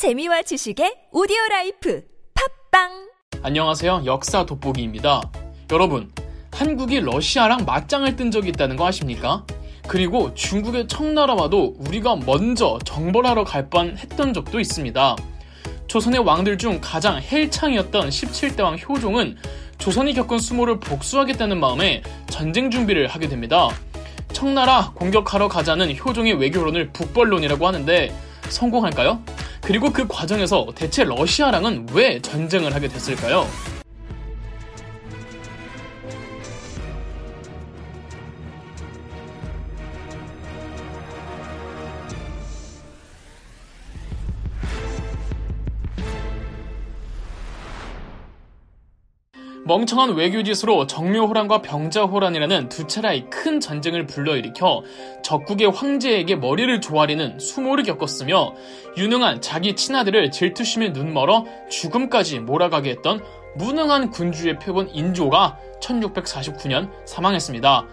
재미와 지식의 오디오 라이프 팟빵 안녕하세요. 역사 돋보기입니다. 여러분, 한국이 러시아랑 맞짱을 뜬 적이 있다는 거 아십니까? 그리고 중국의 청나라와도 우리가 먼저 정벌하러 갈 뻔 했던 적도 있습니다. 조선의 왕들 중 가장 헬창이었던 17대 왕 효종은 조선이 겪은 수모를 복수하겠다는 마음에 전쟁 준비를 하게 됩니다. 청나라 공격하러 가자는 효종의 외교론을 북벌론이라고 하는데 성공할까요? 그리고 그 과정에서 대체 러시아랑은 왜 전쟁을 하게 됐을까요? 멍청한 외교짓으로 정묘호란과 병자호란이라는 두 차례의 큰 전쟁을 불러일으켜 적국의 황제에게 머리를 조아리는 수모를 겪었으며 유능한 자기 친아들을 질투심에 눈멀어 죽음까지 몰아가게 했던 무능한 군주의 표본 인조가 1649년 사망했습니다.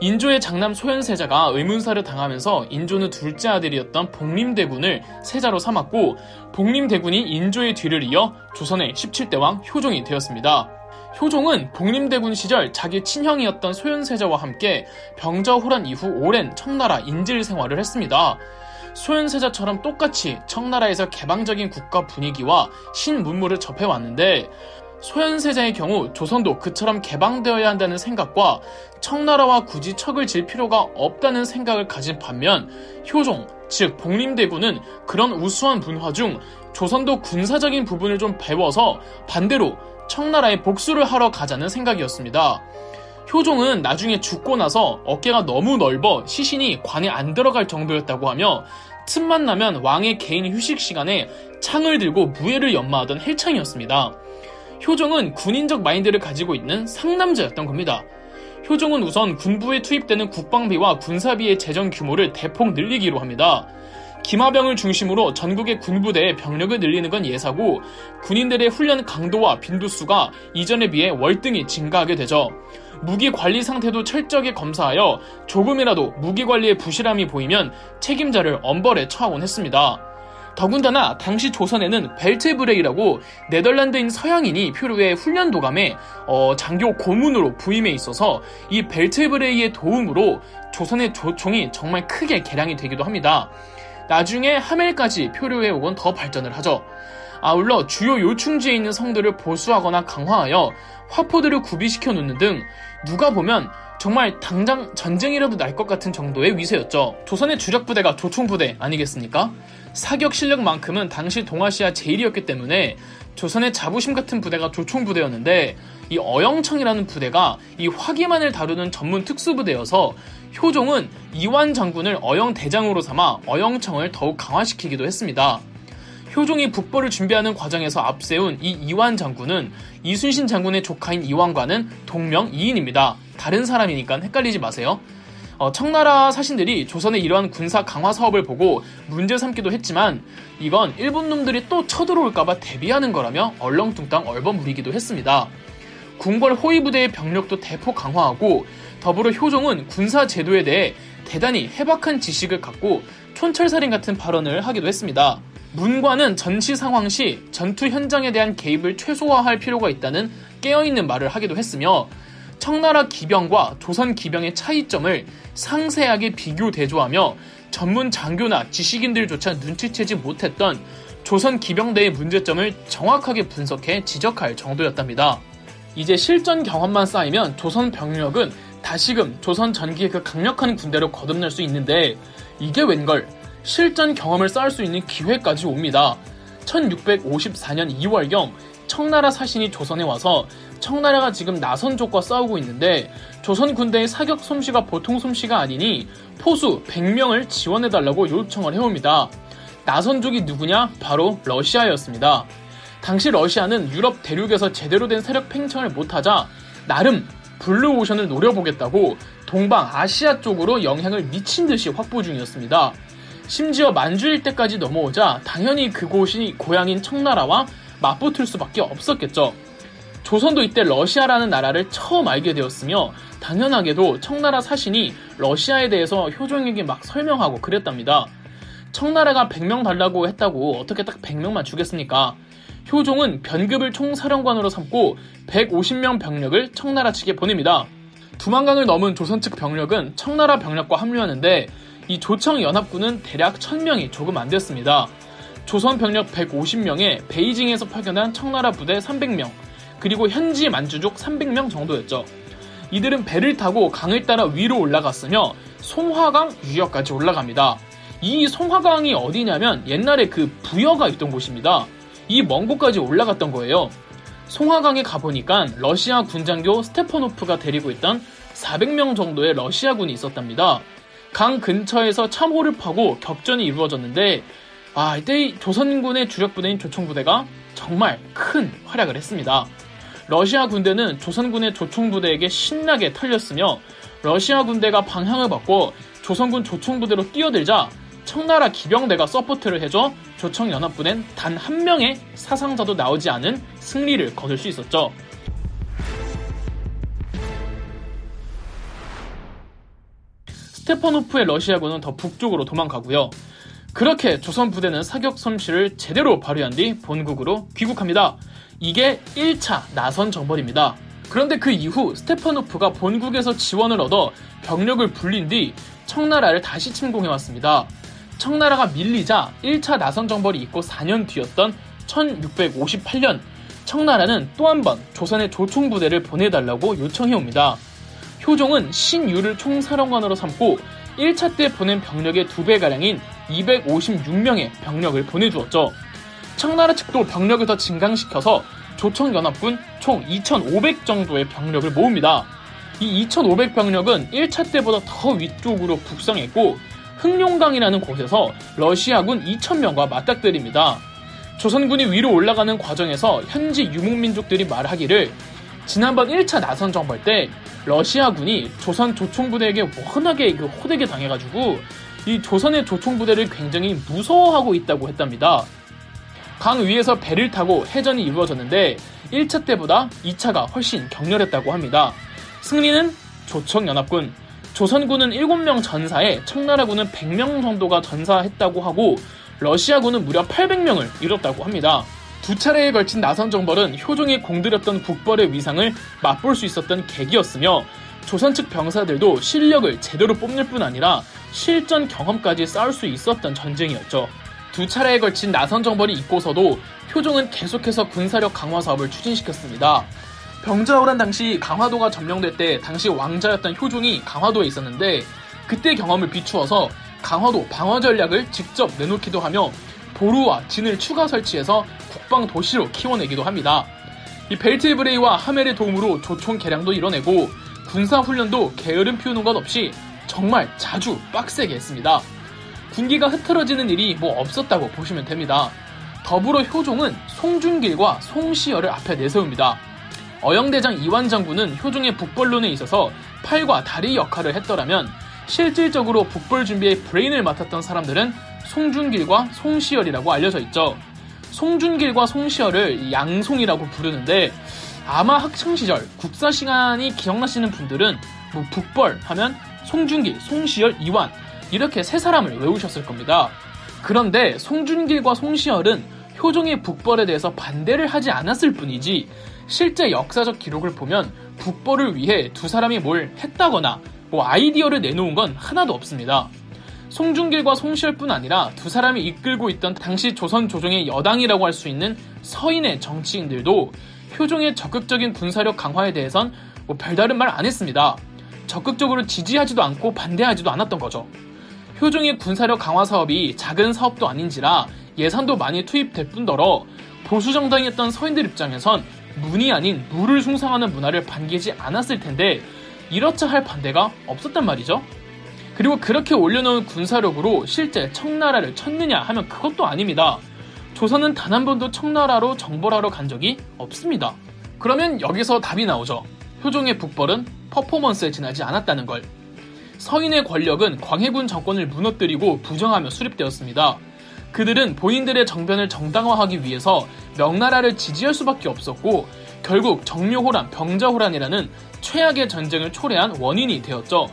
인조의 장남 소현세자가 의문사를 당하면서 인조는 둘째 아들이었던 복림대군을 세자로 삼았고 복림대군이 인조의 뒤를 이어 조선의 17대 왕 효종이 되었습니다. 효종은 복림대군 시절 자기 친형이었던 소현세자와 함께 병자호란 이후 오랜 청나라 인질 생활을 했습니다. 소현세자처럼 똑같이 청나라에서 개방적인 국가 분위기와 신문물을 접해왔는데 소현세자의 경우 조선도 그처럼 개방되어야 한다는 생각과 청나라와 굳이 척을 질 필요가 없다는 생각을 가진 반면 효종, 즉 복림대군은 그런 우수한 분화 중 조선도 군사적인 부분을 좀 배워서 반대로 청나라에 복수를 하러 가자는 생각이었습니다. 효종은 나중에 죽고 나서 어깨가 너무 넓어 시신이 관에 안 들어갈 정도였다고 하며 틈만 나면 왕의 개인 휴식 시간에 창을 들고 무예를 연마하던 헬창이었습니다. 효종은 군인적 마인드를 가지고 있는 상남자였던 겁니다. 효종은 우선 군부에 투입되는 국방비와 군사비의 재정 규모를 대폭 늘리기로 합니다. 기마병을 중심으로 전국의 군부대의 병력을 늘리는 건 예사고 군인들의 훈련 강도와 빈도수가 이전에 비해 월등히 증가하게 되죠. 무기 관리 상태도 철저하게 검사하여 조금이라도 무기 관리에 부실함이 보이면 책임자를 엄벌에 처하곤 했습니다. 더군다나 당시 조선에는 벨트브레이라고 네덜란드인 서양인이 표류의 훈련 도감에 어, 장교 고문으로 부임해 있어서 이 벨트브레이의 도움으로 조선의 조총이 정말 크게 개량이 되기도 합니다. 나중에 하멜까지 표류해 오곤 더 발전을 하죠. 아울러 주요 요충지에 있는 성들을 보수하거나 강화하여 화포들을 구비시켜 놓는 등 누가 보면 정말 당장 전쟁이라도 날 것 같은 정도의 위세였죠. 조선의 주력 부대가 조총 부대 아니겠습니까? 사격 실력만큼은 당시 동아시아 제일이었기 때문에 조선의 자부심 같은 부대가 조총 부대였는데 이 어영청이라는 부대가 이 화기만을 다루는 전문 특수부대여서 효종은 이완 장군을 어영 대장으로 삼아 어영청을 더욱 강화시키기도 했습니다. 효종이 북벌을 준비하는 과정에서 앞세운 이 이완 장군은 이순신 장군의 조카인 이완과는 동명 이인입니다. 다른 사람이니까 헷갈리지 마세요. 어, 청나라 사신들이 조선의 이러한 군사 강화 사업을 보고 문제 삼기도 했지만 이건 일본 놈들이 또 쳐들어올까봐 대비하는 거라며 얼렁뚱땅 얼버무리기도 했습니다. 궁궐 호위 부대의 병력도 대폭 강화하고 더불어 효종은 군사 제도에 대해 대단히 해박한 지식을 갖고 촌철살인 같은 발언을 하기도 했습니다. 문관은 전시 상황 시 전투 현장에 대한 개입을 최소화할 필요가 있다는 깨어있는 말을 하기도 했으며 청나라 기병과 조선 기병의 차이점을 상세하게 비교 대조하며 전문 장교나 지식인들조차 눈치채지 못했던 조선 기병대의 문제점을 정확하게 분석해 지적할 정도였답니다. 이제 실전 경험만 쌓이면 조선 병력은 다시금 조선 전기의 그 강력한 군대로 거듭날 수 있는데 이게 웬걸 실전 경험을 쌓을 수 있는 기회까지 옵니다. 1654년 2월경 청나라 사신이 조선에 와서 청나라가 지금 나선족과 싸우고 있는데 조선 군대의 사격 솜씨가 보통 솜씨가 아니니 포수 100명을 지원해달라고 요청을 해옵니다. 나선족이 누구냐? 바로 러시아였습니다. 당시 러시아는 유럽 대륙에서 제대로 된 세력 팽창을 못하자 나름 블루오션을 노려보겠다고 동방 아시아 쪽으로 영향을 미친 듯이 확보 중이었습니다. 심지어 만주 일대까지 넘어오자 당연히 그곳이 고향인 청나라와 맞붙을 수밖에 없었겠죠. 조선도 이때 러시아라는 나라를 처음 알게 되었으며 당연하게도 청나라 사신이 러시아에 대해서 효종에게 막 설명하고 그랬답니다. 청나라가 100명 달라고 했다고 어떻게 딱 100명만 주겠습니까? 효종은 변급을 총사령관으로 삼고 150명 병력을 청나라 측에 보냅니다. 두만강을 넘은 조선 측 병력은 청나라 병력과 합류하는데 이 조청 연합군은 대략 1000명이 조금 안 됐습니다. 조선 병력 150명에 베이징에서 파견한 청나라 부대 300명, 그리고 현지 만주족 300명 정도였죠. 이들은 배를 타고 강을 따라 위로 올라갔으며 송화강 유역까지 올라갑니다. 이 송화강이 어디냐면 옛날에 그 부여가 있던 곳입니다. 이 먼 곳까지 올라갔던 거예요. 송화강에 가보니까 러시아 군장교 스테퍼노프가 데리고 있던 400명 정도의 러시아군이 있었답니다. 강 근처에서 참호를 파고 격전이 이루어졌는데 아 이때 조선군의 주력 부대인 조총부대가 정말 큰 활약을 했습니다. 러시아 군대는 조선군의 조총부대에게 신나게 털렸으며 러시아 군대가 방향을 바꿔 조선군 조총부대로 뛰어들자 청나라 기병대가 support를 해줘 조청연합군엔 단 한 명의 사상자도 나오지 않은 승리를 거둘 수 있었죠. 스테파노프의 러시아군은 더 북쪽으로 도망가고요. 그렇게 조선 부대는 사격 솜씨를 제대로 발휘한 뒤 본국으로 귀국합니다. 이게 1차 나선 정벌입니다. 그런데 그 이후 스테파노프가 본국에서 지원을 얻어 병력을 불린 뒤 청나라를 다시 침공해왔습니다. 청나라가 밀리자 1차 나선 정벌이 있고 4년 뒤였던 1658년 청나라는 또 한 번 조선의 조총 부대를 보내달라고 요청해 옵니다. 효종은 신유를 총사령관으로 삼고 1차 때 보낸 병력의 2배 가량인 256명의 병력을 보내주었죠. 청나라 측도 병력을 더 증강시켜서 조청연합군 총 2,500 정도의 병력을 모읍니다. 이 2,500 병력은 1차 때보다 더 위쪽으로 북상했고 흥룡강이라는 곳에서 러시아군 2,000명과 맞닥뜨립니다. 조선군이 위로 올라가는 과정에서 현지 유목민족들이 말하기를 지난번 1차 나선 정벌 때 러시아군이 조선 조총부대에게 워낙에 그 호되게 당해가지고 이 조선의 조총부대를 굉장히 무서워하고 있다고 했답니다. 강 위에서 배를 타고 해전이 이루어졌는데 1차 때보다 2차가 훨씬 격렬했다고 합니다. 승리는 조청연합군, 조선군은 7명 전사에 청나라군은 100명 정도가 전사했다고 하고 러시아군은 무려 800명을 잃었다고 합니다. 두 차례에 걸친 나선 정벌은 효종이 공들였던 국벌의 위상을 맛볼 수 있었던 계기였으며 조선 측 병사들도 실력을 제대로 뽐낼 뿐 아니라 실전 경험까지 쌓을 수 있었던 전쟁이었죠. 두 차례에 걸친 나선 정벌이 있고서도 효종은 계속해서 군사력 강화 사업을 추진시켰습니다. 병자호란 당시 강화도가 점령될 때 당시 왕자였던 효종이 강화도에 있었는데 그때 경험을 비추어서 강화도 방어 전략을 직접 내놓기도 하며 도루와 진을 추가 설치해서 국방 도시로 키워내기도 합니다. 이 벨테브레이와 하멜의 도움으로 조총 개량도 이뤄내고 군사 훈련도 게으름 피우는 것 없이 정말 자주 빡세게 했습니다. 군기가 흐트러지는 일이 뭐 없었다고 보시면 됩니다. 더불어 효종은 송준길과 송시열을 앞에 내세웁니다. 어영대장 이완 장군은 효종의 북벌론에 있어서 팔과 다리 역할을 했더라면 실질적으로 북벌 준비의 브레인을 맡았던 사람들은 송준길과 송시열이라고 알려져 있죠. 송준길과 송시열을 양송이라고 부르는데 아마 학창 시절 국사 시간이 기억나시는 분들은 뭐 북벌 하면 송준길, 송시열, 이완 이렇게 세 사람을 외우셨을 겁니다. 그런데 송준길과 송시열은 효종의 북벌에 대해서 반대를 하지 않았을 뿐이지 실제 역사적 기록을 보면 북벌을 위해 두 사람이 뭘 했다거나 뭐 아이디어를 내놓은 건 하나도 없습니다. 송중길과 송시열뿐 아니라 두 사람이 이끌고 있던 당시 조선 조정의 여당이라고 할 수 있는 서인의 정치인들도 효종의 적극적인 군사력 강화에 대해선 뭐 별다른 말 안 했습니다. 적극적으로 지지하지도 않고 반대하지도 않았던 거죠. 효종의 군사력 강화 사업이 작은 사업도 아닌지라 예산도 많이 투입될 뿐더러 보수 정당이었던 서인들 입장에선 문이 아닌 물을 숭상하는 문화를 반기지 않았을 텐데 이렇자 할 반대가 없었단 말이죠. 그리고 그렇게 올려놓은 군사력으로 실제 청나라를 쳤느냐 하면 그것도 아닙니다. 조선은 단 한 번도 청나라로 정벌하러 간 적이 없습니다. 그러면 여기서 답이 나오죠. 효종의 북벌은 퍼포먼스에 지나지 않았다는 걸. 서인의 권력은 광해군 정권을 무너뜨리고 부정하며 수립되었습니다. 그들은 본인들의 정변을 정당화하기 위해서 명나라를 지지할 수밖에 없었고 결국 정묘호란, 병자호란이라는 최악의 전쟁을 초래한 원인이 되었죠.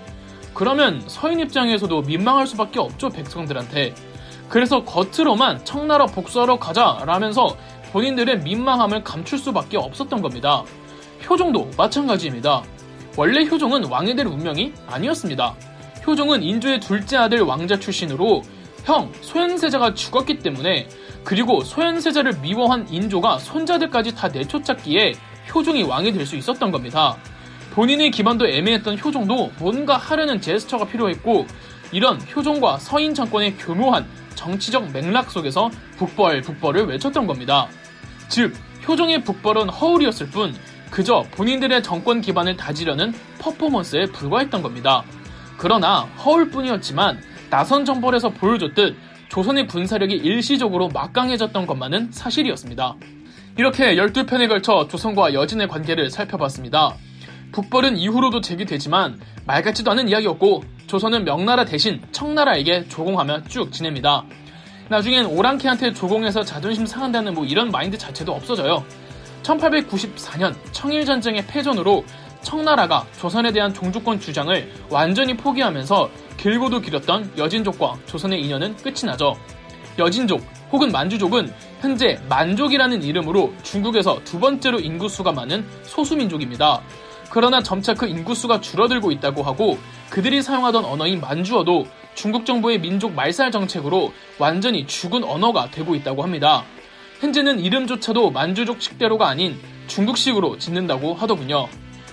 그러면 서인 입장에서도 민망할 수밖에 없죠, 백성들한테. 그래서 겉으로만 청나라 복수하러 가자 라면서 본인들의 민망함을 감출 수밖에 없었던 겁니다. 효종도 마찬가지입니다. 원래 효종은 왕이 될 운명이 아니었습니다. 효종은 인조의 둘째 아들 왕자 출신으로 형 소현세자가 죽었기 때문에 그리고 소현세자를 미워한 인조가 손자들까지 다 내쫓았기에 효종이 왕이 될 수 있었던 겁니다. 본인의 기반도 애매했던 효종도 뭔가 하려는 제스처가 필요했고 이런 효종과 서인 정권의 교묘한 정치적 맥락 속에서 북벌 북벌을 외쳤던 겁니다. 즉 효종의 북벌은 허울이었을 뿐 그저 본인들의 정권 기반을 다지려는 퍼포먼스에 불과했던 겁니다. 그러나 허울뿐이었지만 나선 정벌에서 보여줬듯 조선의 군사력이 일시적으로 막강해졌던 것만은 사실이었습니다. 이렇게 12편에 걸쳐 조선과 여진의 관계를 살펴봤습니다. 북벌은 이후로도 제기되지만 말 같지도 않은 이야기였고 조선은 명나라 대신 청나라에게 조공하며 쭉 지냅니다. 나중엔 오랑캐한테 조공해서 자존심 상한다는 뭐 이런 마인드 자체도 없어져요. 1894년 청일전쟁의 패전으로 청나라가 조선에 대한 종주권 주장을 완전히 포기하면서 길고도 길었던 여진족과 조선의 인연은 끝이 나죠. 여진족 혹은 만주족은 현재 만족이라는 이름으로 중국에서 두 번째로 인구수가 많은 소수민족입니다. 그러나 점차 그 인구수가 줄어들고 있다고 하고 그들이 사용하던 언어인 만주어도 중국 정부의 민족 말살 정책으로 완전히 죽은 언어가 되고 있다고 합니다. 현재는 이름조차도 만주족 식대로가 아닌 중국식으로 짓는다고 하더군요.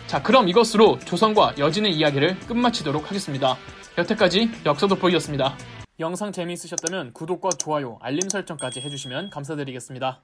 자, 그럼 이것으로 조선과 여진의 이야기를 끝마치도록 하겠습니다. 여태까지 역사돋보기였습니다. 영상 재미있으셨다면 구독과 좋아요, 알림 설정까지 해주시면 감사드리겠습니다.